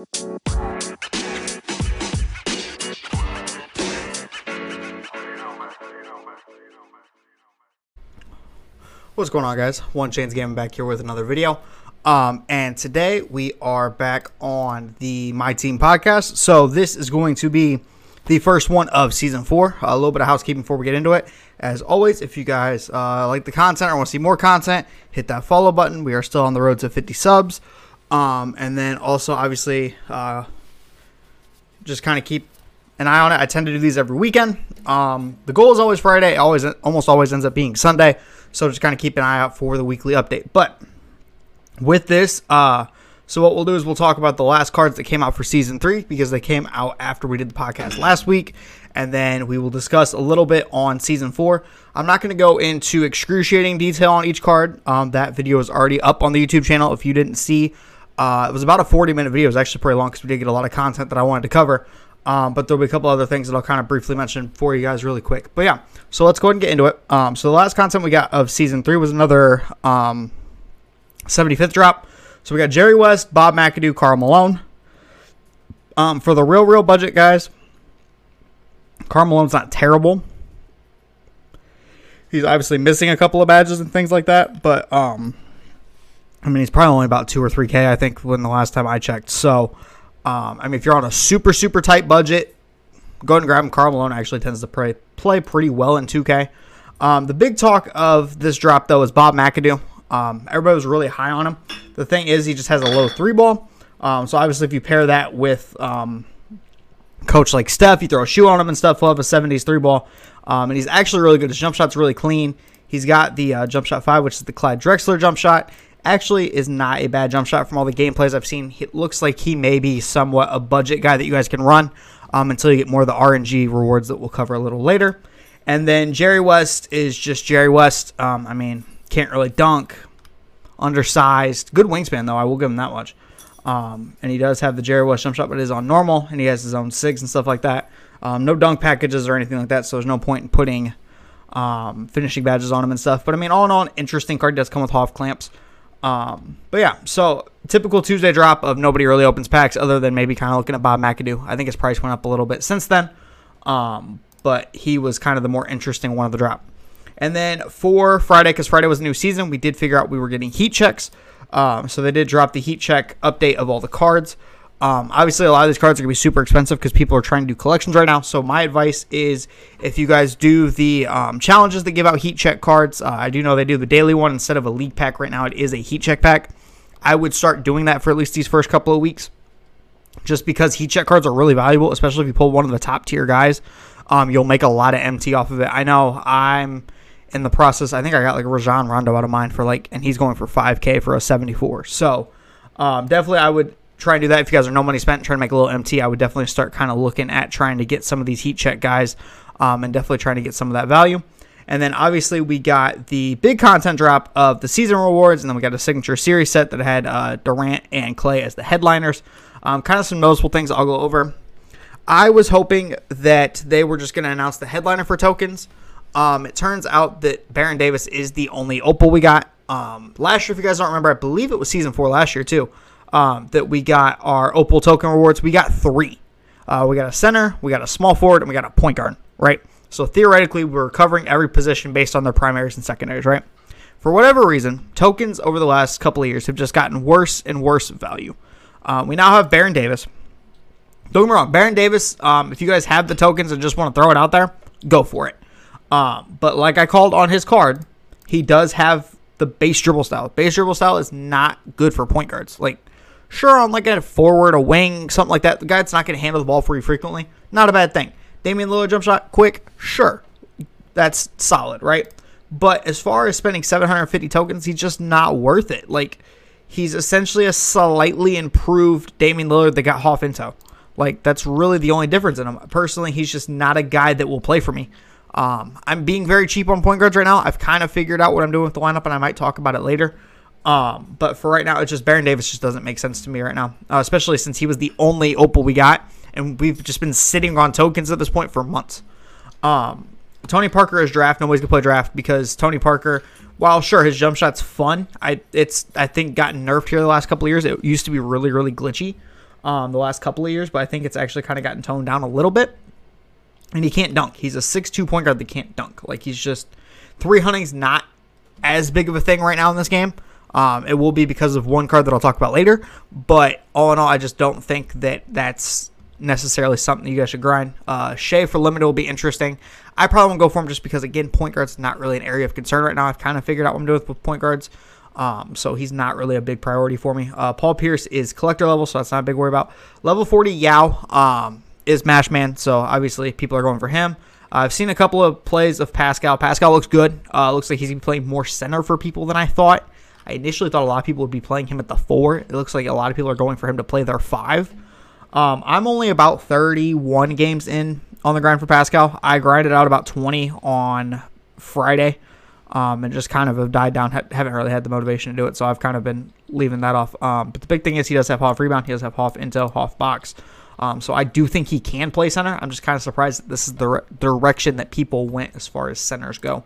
What's going on, guys? One Chainz Gaming back here with another video. Um, and today we are back on the My Team podcast. So this is going to be the first one of season four. A little bit of housekeeping before we get into it. As always, if you guys uh, like the content or want to see more content, hit that follow button. We are still on the road to 50 subs. Um, and then also, obviously, uh, just kind of keep an eye on it. I tend to do these every weekend. Um, the goal is always Friday. Always, almost always ends up being Sunday. So just kind of keep an eye out for the weekly update. But with this, uh, so what we'll do is we'll talk about the last cards that came out for season three because they came out after we did the podcast last week, and then we will discuss a little bit on season four. I'm not going to go into excruciating detail on each card. Um, that video is already up on the YouTube channel. If you didn't see, uh, it was about a 40 minute video. It was actually pretty long because we did get a lot of content that I wanted to cover. Um, but there'll be a couple other things that I'll kind of briefly mention for you guys really quick. But yeah, so let's go ahead and get into it. Um, so the last content we got of season three was another um, 75th drop. So we got Jerry West, Bob McAdoo, Karl Malone. Um, for the real, real budget, guys, Karl Malone's not terrible. He's obviously missing a couple of badges and things like that, but um, I mean, he's probably only about two or three K, I think, when the last time I checked. So, um, I mean, if you're on a super, super tight budget, go ahead and grab him. Karl Malone actually tends to play, play pretty well in 2K. Um, the big talk of this drop, though, is Bob McAdoo. Um, everybody was really high on him. The thing is, he just has a low three ball. Um, so obviously, if you pair that with um, coach like Steph, you throw a shoe on him and stuff, he'll have a 70s three ball. Um, and he's actually really good. His jump shot's really clean. He's got the uh, jump shot five, which is the Clyde Drexler jump shot. Actually, is not a bad jump shot from all the gameplays I've seen. It looks like he may be somewhat a budget guy that you guys can run um, until you get more of the RNG rewards that we'll cover a little later. And then Jerry West is just Jerry West. Um, I mean, can't really dunk, undersized, good wingspan though. I will give him that much. Um, and he does have the Jerry West jump shot, but it is on normal, and he has his own sigs and stuff like that. Um, no dunk packages or anything like that, so there's no point in putting um, finishing badges on him and stuff. But I mean, all in all, an interesting card. Does come with Hoff clamps. Um, but yeah, so typical Tuesday drop of nobody really opens packs other than maybe kind of looking at Bob McAdoo. I think his price went up a little bit since then, um, but he was kind of the more interesting one of the drop. And then for Friday, because Friday was a new season, we did figure out we were getting heat checks. Um, so they did drop the heat check update of all the cards. Um, obviously, a lot of these cards are going to be super expensive because people are trying to do collections right now. So my advice is if you guys do the um, challenges that give out heat check cards, uh, I do know they do the daily one instead of a league pack right now. It is a heat check pack. I would start doing that for at least these first couple of weeks, just because heat check cards are really valuable, especially if you pull one of the top tier guys. Um, you'll make a lot of MT off of it. I know I'm in the process. I think I got like Rajon Rondo out of mine for like, and he's going for 5K for a 74. So um, definitely, I would try and do that. If you guys are no money spent, trying to make a little MT, I would definitely start kind of looking at trying to get some of these heat check guys um, and definitely trying to get some of that value. And then obviously we got the big content drop of the season rewards, and then we got a signature series set that had uh, Durant and Clay as the headliners. Um, kind of some noticeable things I'll go over. I was hoping that they were just going to announce the headliner for tokens. Um, it turns out that Baron Davis is the only opal we got. Um, last year, if you guys don't remember, I believe it was season four last year too um, that we got our Opal token rewards. We got three. Uh, we got a center, we got a small forward, and we got a point guard, right? So theoretically, we're covering every position based on their primaries and secondaries, right? For whatever reason, tokens over the last couple of years have just gotten worse and worse value. Um, we now have Baron Davis. Don't get me wrong, Baron Davis. Um, if you guys have the tokens and just want to throw it out there, go for it. Um, but like I called on his card, he does have the base dribble style. Base dribble style is not good for point guards. Like Sure, on like a forward, a wing, something like that, the guy that's not going to handle the ball for you frequently, not a bad thing. Damian Lillard jump shot, quick, sure. That's solid, right? But as far as spending 750 tokens, he's just not worth it. Like, he's essentially a slightly improved Damian Lillard that got Hoff into. Like, that's really the only difference in him. Personally, he's just not a guy that will play for me. Um, I'm being very cheap on point guards right now. I've kind of figured out what I'm doing with the lineup, and I might talk about it later. Um, but for right now, it's just Baron Davis just doesn't make sense to me right now, uh, especially since he was the only opal we got, and we've just been sitting on tokens at this point for months. Um, Tony Parker is draft. Nobody's gonna play draft because Tony Parker, while sure his jump shot's fun, I it's I think gotten nerfed here the last couple of years. It used to be really really glitchy. um, the last couple of years, but I think it's actually kind of gotten toned down a little bit. And he can't dunk. He's a six-two point guard that can't dunk. Like he's just three hunting's not as big of a thing right now in this game. Um, it will be because of one card that I'll talk about later. But all in all, I just don't think that that's necessarily something you guys should grind. Uh, Shai for limited will be interesting. I probably won't go for him just because, again, point guard's not really an area of concern right now. I've kind of figured out what I'm doing with point guards. Um, so he's not really a big priority for me. Uh, Paul Pierce is collector level, so that's not a big worry about. Level 40 Yao um, is Mash Man, so obviously people are going for him. Uh, I've seen a couple of plays of Pascal. Pascal looks good. Uh, looks like he's playing more center for people than I thought. I initially thought a lot of people would be playing him at the four. It looks like a lot of people are going for him to play their five. Um, I'm only about 31 games in on the grind for Pascal. I grinded out about 20 on Friday um, and just kind of have died down. haven't really had the motivation to do it, so I've kind of been leaving that off. Um, but the big thing is he does have Hoff rebound, he does have Hoff intel, Hoff box. Um, so I do think he can play center. I'm just kind of surprised that this is the re- direction that people went as far as centers go.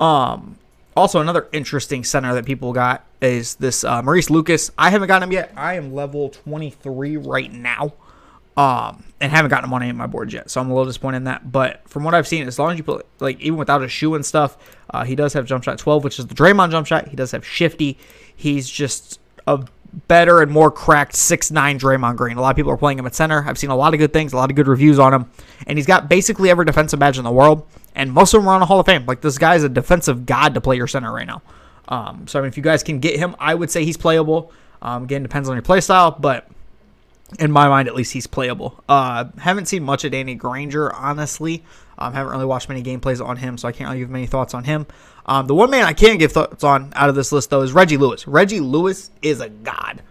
Um, also, another interesting center that people got is this uh, Maurice Lucas. I haven't gotten him yet. I am level 23 right now um, and haven't gotten him on any of my boards yet. So I'm a little disappointed in that. But from what I've seen, as long as you put like even without a shoe and stuff, uh, he does have jump shot 12, which is the Draymond jump shot. He does have shifty. He's just a better and more cracked six nine Draymond Green. A lot of people are playing him at center. I've seen a lot of good things, a lot of good reviews on him, and he's got basically every defensive badge in the world, and most of them are on a Hall of Fame. Like this guy is a defensive god to play your center right now. Um, so I mean, if you guys can get him, I would say he's playable. Um, again, depends on your play style, but in my mind, at least, he's playable. Uh, haven't seen much of Danny Granger, honestly. Um, haven't really watched many gameplays on him, so I can't really give many thoughts on him. Um, the one man I can give thoughts on out of this list, though, is Reggie Lewis. Reggie Lewis is a god.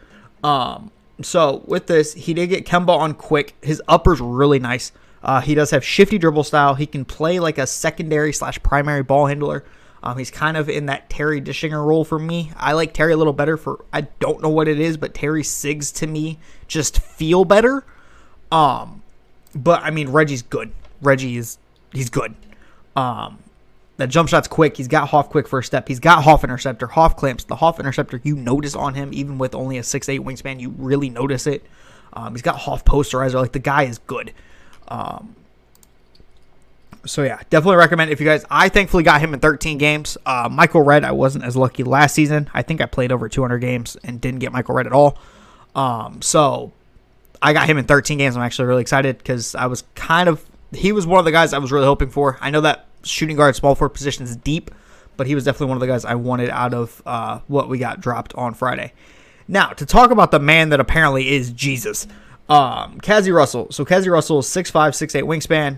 Um, so with this, he did get Kemba on quick. His upper's really nice. Uh, he does have shifty dribble style. He can play like a secondary slash primary ball handler. Um, he's kind of in that Terry Dischinger role for me. I like Terry a little better for I don't know what it is, but Terry Sigs to me just feel better. Um, but I mean Reggie's good. Reggie is he's good. Um, that jump shot's quick. He's got Hoff quick first step. He's got Hoff interceptor, Hoff clamps. The Hoff interceptor you notice on him, even with only a six eight wingspan, you really notice it. Um, he's got Hoff posterizer. Like the guy is good. Um, so yeah, definitely recommend if you guys. I thankfully got him in 13 games. Uh, Michael Redd, I wasn't as lucky last season. I think I played over 200 games and didn't get Michael Redd at all. Um, so I got him in 13 games. I'm actually really excited because I was kind of he was one of the guys I was really hoping for. I know that shooting guard, small forward positions deep, but he was definitely one of the guys I wanted out of uh, what we got dropped on Friday. Now to talk about the man that apparently is Jesus. Um, Cazzie Russell. So Cazzie Russell is 6'5", 6'8", wingspan,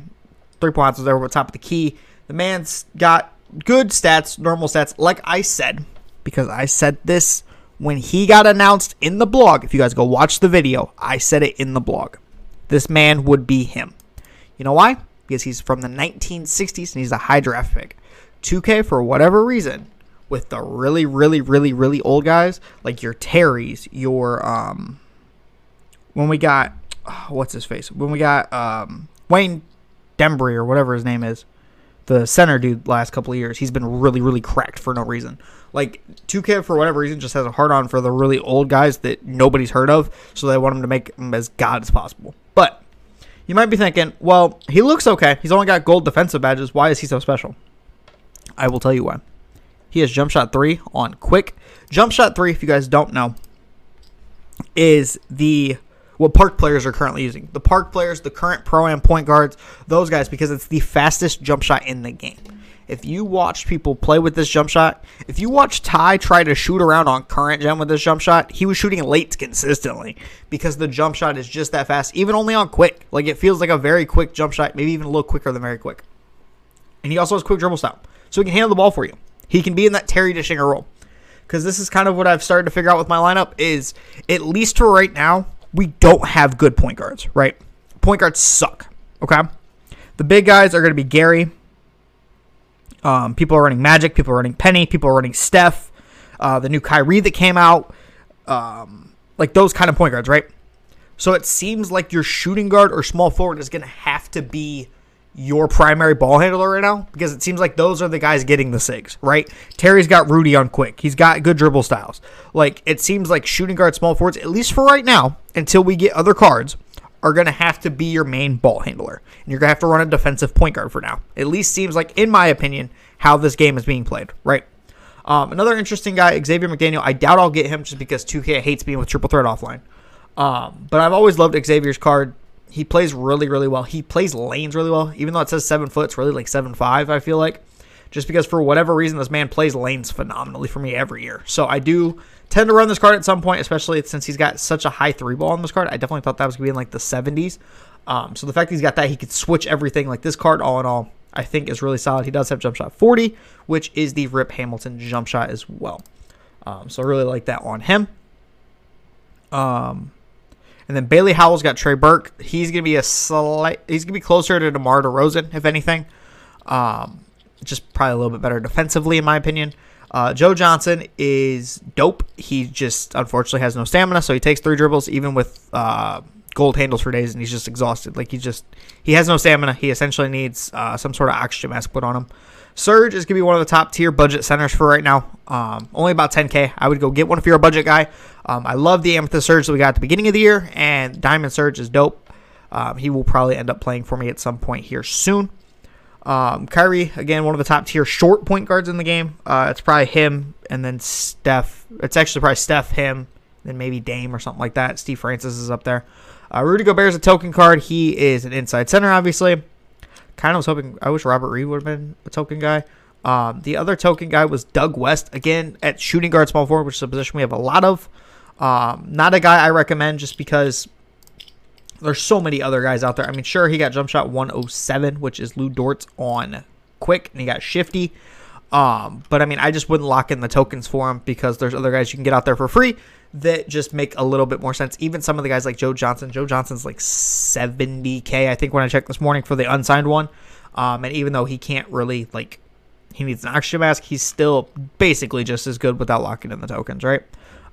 three points was over top of the key. The man's got good stats, normal stats, like I said, because I said this when he got announced in the blog. If you guys go watch the video, I said it in the blog. This man would be him. You know why? Because he's from the 1960s and he's a high draft pick. 2K, for whatever reason, with the really, really, really, really old guys, like your Terrys, your, um, when we got, what's his face? When we got, um, Wayne Dembry or whatever his name is, the center dude last couple of years, he's been really, really cracked for no reason. Like 2K for whatever reason just has a hard on for the really old guys that nobody's heard of, so they want him to make him as god as possible. But you might be thinking, well, he looks okay. He's only got gold defensive badges. Why is he so special? I will tell you why. He has jump shot three on quick. Jump shot three, if you guys don't know, is the what park players are currently using. The park players, the current pro am point guards, those guys, because it's the fastest jump shot in the game. If you watch people play with this jump shot, if you watch Ty try to shoot around on current gen with this jump shot, he was shooting late consistently because the jump shot is just that fast, even only on quick. Like it feels like a very quick jump shot, maybe even a little quicker than very quick. And he also has quick dribble stop, so he can handle the ball for you. He can be in that Terry Dischinger role. Because this is kind of what I've started to figure out with my lineup is at least for right now, we don't have good point guards, right? Point guards suck. Okay. The big guys are going to be Gary. Um, people are running Magic. People are running Penny. People are running Steph. Uh, the new Kyrie that came out. Um, like those kind of point guards, right? So it seems like your shooting guard or small forward is going to have to be your primary ball handler right now because it seems like those are the guys getting the SIGs, right? Terry's got Rudy on quick. He's got good dribble styles. Like it seems like shooting guard small forwards, at least for right now, until we get other cards, are going to have to be your main ball handler. And you're going to have to run a defensive point guard for now. At least seems like, in my opinion, how this game is being played, right? Um, another interesting guy, Xavier McDaniel. I doubt I'll get him just because 2K hates being with triple threat offline. Um, but I've always loved Xavier's card he plays really, really well. He plays lanes really well, even though it says seven foot. It's really like seven five. I feel like, just because for whatever reason this man plays lanes phenomenally for me every year. So I do tend to run this card at some point, especially since he's got such a high three ball on this card. I definitely thought that was gonna be in like the 70s. Um, so the fact he's got that, he could switch everything. Like this card, all in all, I think is really solid. He does have jump shot 40, which is the Rip Hamilton jump shot as well. Um, so I really like that on him. Um, and then Bailey Howell's got Trey Burke. He's gonna be a slight. He's gonna be closer to DeMar DeRozan, if anything. Um, just probably a little bit better defensively, in my opinion. Uh, Joe Johnson is dope. He just unfortunately has no stamina, so he takes three dribbles, even with uh, gold handles for days, and he's just exhausted. Like he just he has no stamina. He essentially needs uh, some sort of oxygen mask put on him. Serge is to be one of the top tier budget centers for right now. Um, only about 10K. I would go get one if you're a budget guy. Um, I love the Amethyst Serge that we got at the beginning of the year, and Diamond Serge is dope. Um, he will probably end up playing for me at some point here soon. Um, Kyrie, again, one of the top tier short point guards in the game. Uh, it's probably him and then Steph. It's actually probably Steph, him, then maybe Dame or something like that. Steve Francis is up there. Uh, Rudy Gobert is a token card. He is an inside center, obviously kind of was hoping I wish Robert Reed would have been a token guy. Um, the other token guy was Doug West again at shooting guard small forward, which is a position we have a lot of. Um, not a guy I recommend just because there's so many other guys out there. I mean, sure he got jump shot 107, which is Lu Dort's on quick, and he got shifty. Um, but I mean, I just wouldn't lock in the tokens for him because there's other guys you can get out there for free that just make a little bit more sense. Even some of the guys like Joe Johnson. Joe Johnson's like 70k, I think, when I checked this morning for the unsigned one. Um, and even though he can't really like, he needs an oxygen mask, he's still basically just as good without locking in the tokens, right?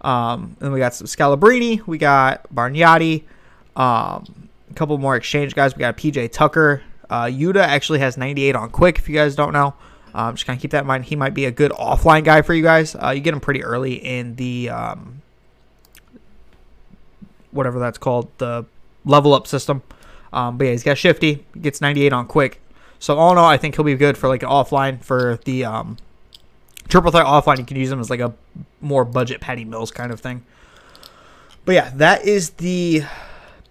Um, and we got some Scalabrine, we got Bargnani, um, a couple more exchange guys. We got PJ Tucker. Uh, Yuta actually has 98 on quick, if you guys don't know. Um, just kind of keep that in mind. He might be a good offline guy for you guys. Uh, you get him pretty early in the um, whatever that's called, the level up system. Um, but yeah, he's got shifty. Gets 98 on quick. So all in all, I think he'll be good for like offline for the um, triple threat offline. You can use him as like a more budget Patty Mills kind of thing. But yeah, that is the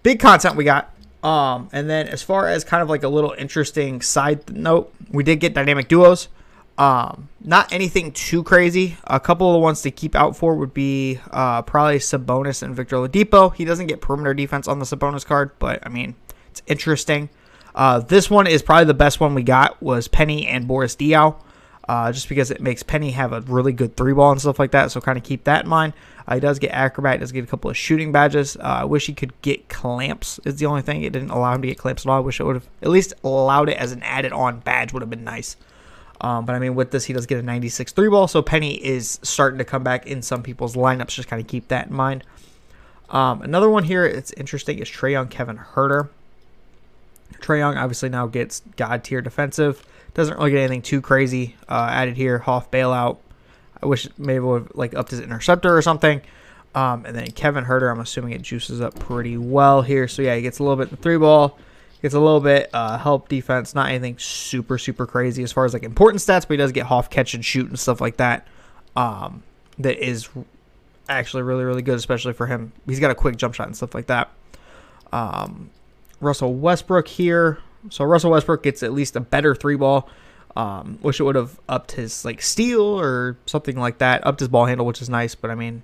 big content we got. Um, and then as far as kind of like a little interesting side note, we did get dynamic duos. Um, not anything too crazy. A couple of the ones to keep out for would be uh, probably Sabonis and Victor Oladipo. He doesn't get perimeter defense on the Sabonis card, but I mean, it's interesting. Uh, this one is probably the best one we got was Penny and Boris Diaw, uh, just because it makes Penny have a really good three ball and stuff like that. So kind of keep that in mind. Uh, he does get acrobat, does get a couple of shooting badges. Uh, I wish he could get clamps. Is the only thing it didn't allow him to get clamps at all. I wish it would have at least allowed it as an added on badge would have been nice. Um, but I mean, with this, he does get a 96 three ball. So Penny is starting to come back in some people's lineups. Just kind of keep that in mind. Um, another one here, it's interesting, is Trae Young, Kevin Huerter. Trae Young obviously now gets God tier defensive. Doesn't really get anything too crazy uh, added here. Hoff bailout. I wish maybe would have like upped his interceptor or something. Um, and then Kevin Huerter, I'm assuming it juices up pretty well here. So yeah, he gets a little bit in the three ball. Gets a little bit uh, help defense, not anything super super crazy as far as like important stats, but he does get Hoff catch and shoot and stuff like that. Um, that is actually really really good, especially for him. He's got a quick jump shot and stuff like that. Um, Russell Westbrook here. So Russell Westbrook gets at least a better three ball. Um, wish it would have upped his like steal or something like that, upped his ball handle, which is nice. But I mean,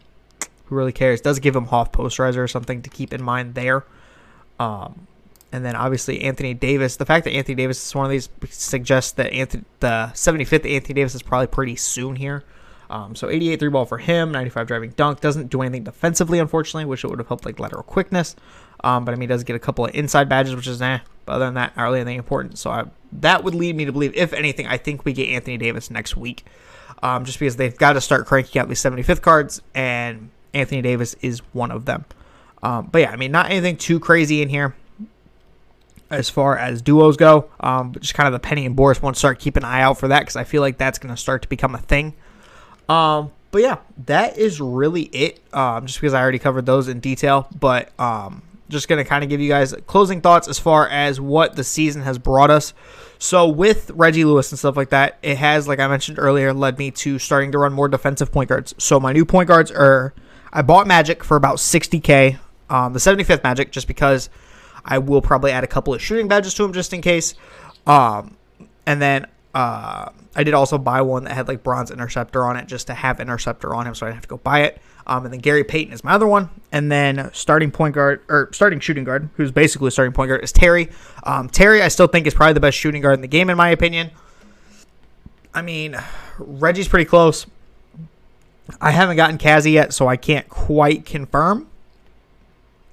who really cares? Does give him Hoff posterizer or something to keep in mind there. Um, and then obviously Anthony Davis. The fact that Anthony Davis is one of these suggests that Anthony, the 75th Anthony Davis is probably pretty soon here. Um, so 88 three ball for him, 95 driving dunk. Doesn't do anything defensively, unfortunately, which it would have helped like lateral quickness. Um, but I mean, does get a couple of inside badges, which is nah. But other than that, not really anything important. So I, that would lead me to believe, if anything, I think we get Anthony Davis next week. Um, just because they've got to start cranking out these 75th cards, and Anthony Davis is one of them. Um, but yeah, I mean, not anything too crazy in here. as far as duos go. Um, but just kind of the Penny and Boris one. Start keep an eye out for that because I feel like that's going to start to become a thing. Um, but yeah, that is really it. Um, just because I already covered those in detail, but um, just gonna kind of give you guys closing thoughts as far as what the season has brought us. So with Reggie Lewis and stuff like that, it has, like I mentioned earlier, led me to starting to run more defensive point guards. So my new point guards are I bought Magic for about 60k, um, the 75th Magic, just because I will probably add a couple of shooting badges to him just in case. Um, and then uh, I did also buy one that had like bronze interceptor on it just to have interceptor on him, so I didn't have to go buy it. Um, and then Gary Payton is my other one, and then starting point guard or starting shooting guard, who's basically a starting point guard, is Terry. Um, Terry, I still think is probably the best shooting guard in the game in my opinion. I mean, Reggie's pretty close. I haven't gotten Cazzie yet, so I can't quite confirm.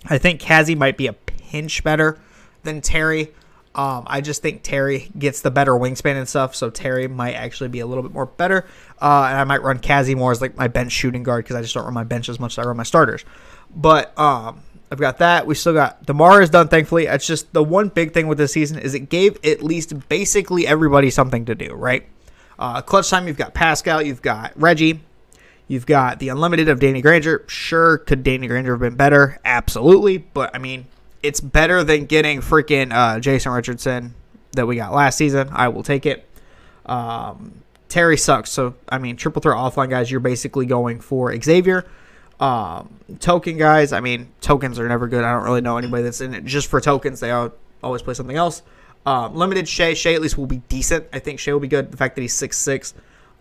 I think Cazzie might be a pinch better than Terry. Um, I just think Terry gets the better wingspan and stuff, so Terry might actually be a little bit more better. Uh, and I might run Cazzie more as like my bench shooting guard because I just don't run my bench as much as I run my starters. But um, I've got that. We still got Demar is done. Thankfully, it's just the one big thing with this season is it gave at least basically everybody something to do. Right? Uh, clutch time. You've got Pascal. You've got Reggie. You've got the unlimited of Danny Granger. Sure, could Danny Granger have been better? Absolutely, but I mean, it's better than getting freaking uh, Jason Richardson that we got last season. I will take it. Um, Terry sucks. So, I mean, triple threat offline guys, you're basically going for Xavier. Um, token guys, I mean, tokens are never good. I don't really know anybody that's in it just for tokens. They always play something else. Um, limited Shai. Shai at least will be decent. I think Shai will be good. The fact that he's six six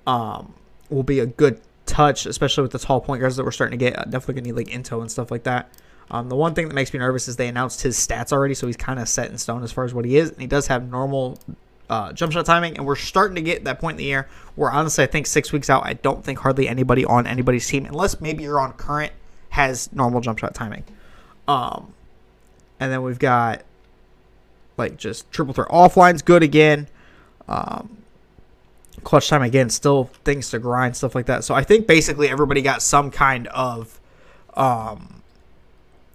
um, will be a good touch, especially with the tall point guards that we're starting to get. Definitely gonna need like Into and stuff like that. Um, the one thing that makes me nervous is they announced his stats already, so he's kind of set in stone as far as what he is, and he does have normal uh, jump shot timing, and we're starting to get that point in the year where honestly, I think six weeks out, I don't think hardly anybody on anybody's team, unless maybe you're on current, has normal jump shot timing. Um, and then we've got like just triple threat offlines, good again. Um, clutch time again, still things to grind, stuff like that. So I think basically everybody got some kind of um,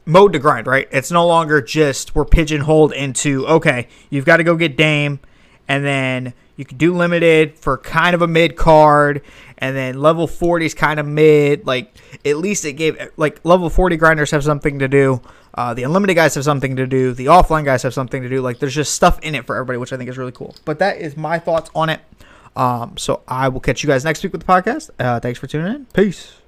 mode to grind, right? It's no longer just we're pigeonholed into okay, you've got to go get Dame, and then you can do limited for kind of a mid card, and then level 40 is kind of mid. Like at least it gave like level 40 grinders have something to do. Uh, the unlimited guys have something to do. The offline guys have something to do. Like there's just stuff in it for everybody, which I think is really cool. But that is my thoughts on it. Um, so I will catch you guys next week with the podcast. Uh, thanks for tuning in. Peace.